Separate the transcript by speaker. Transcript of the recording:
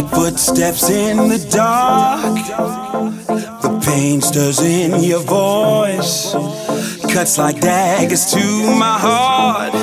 Speaker 1: like footsteps in the dark. The pain stirs in your voice, cuts like daggers to my heart.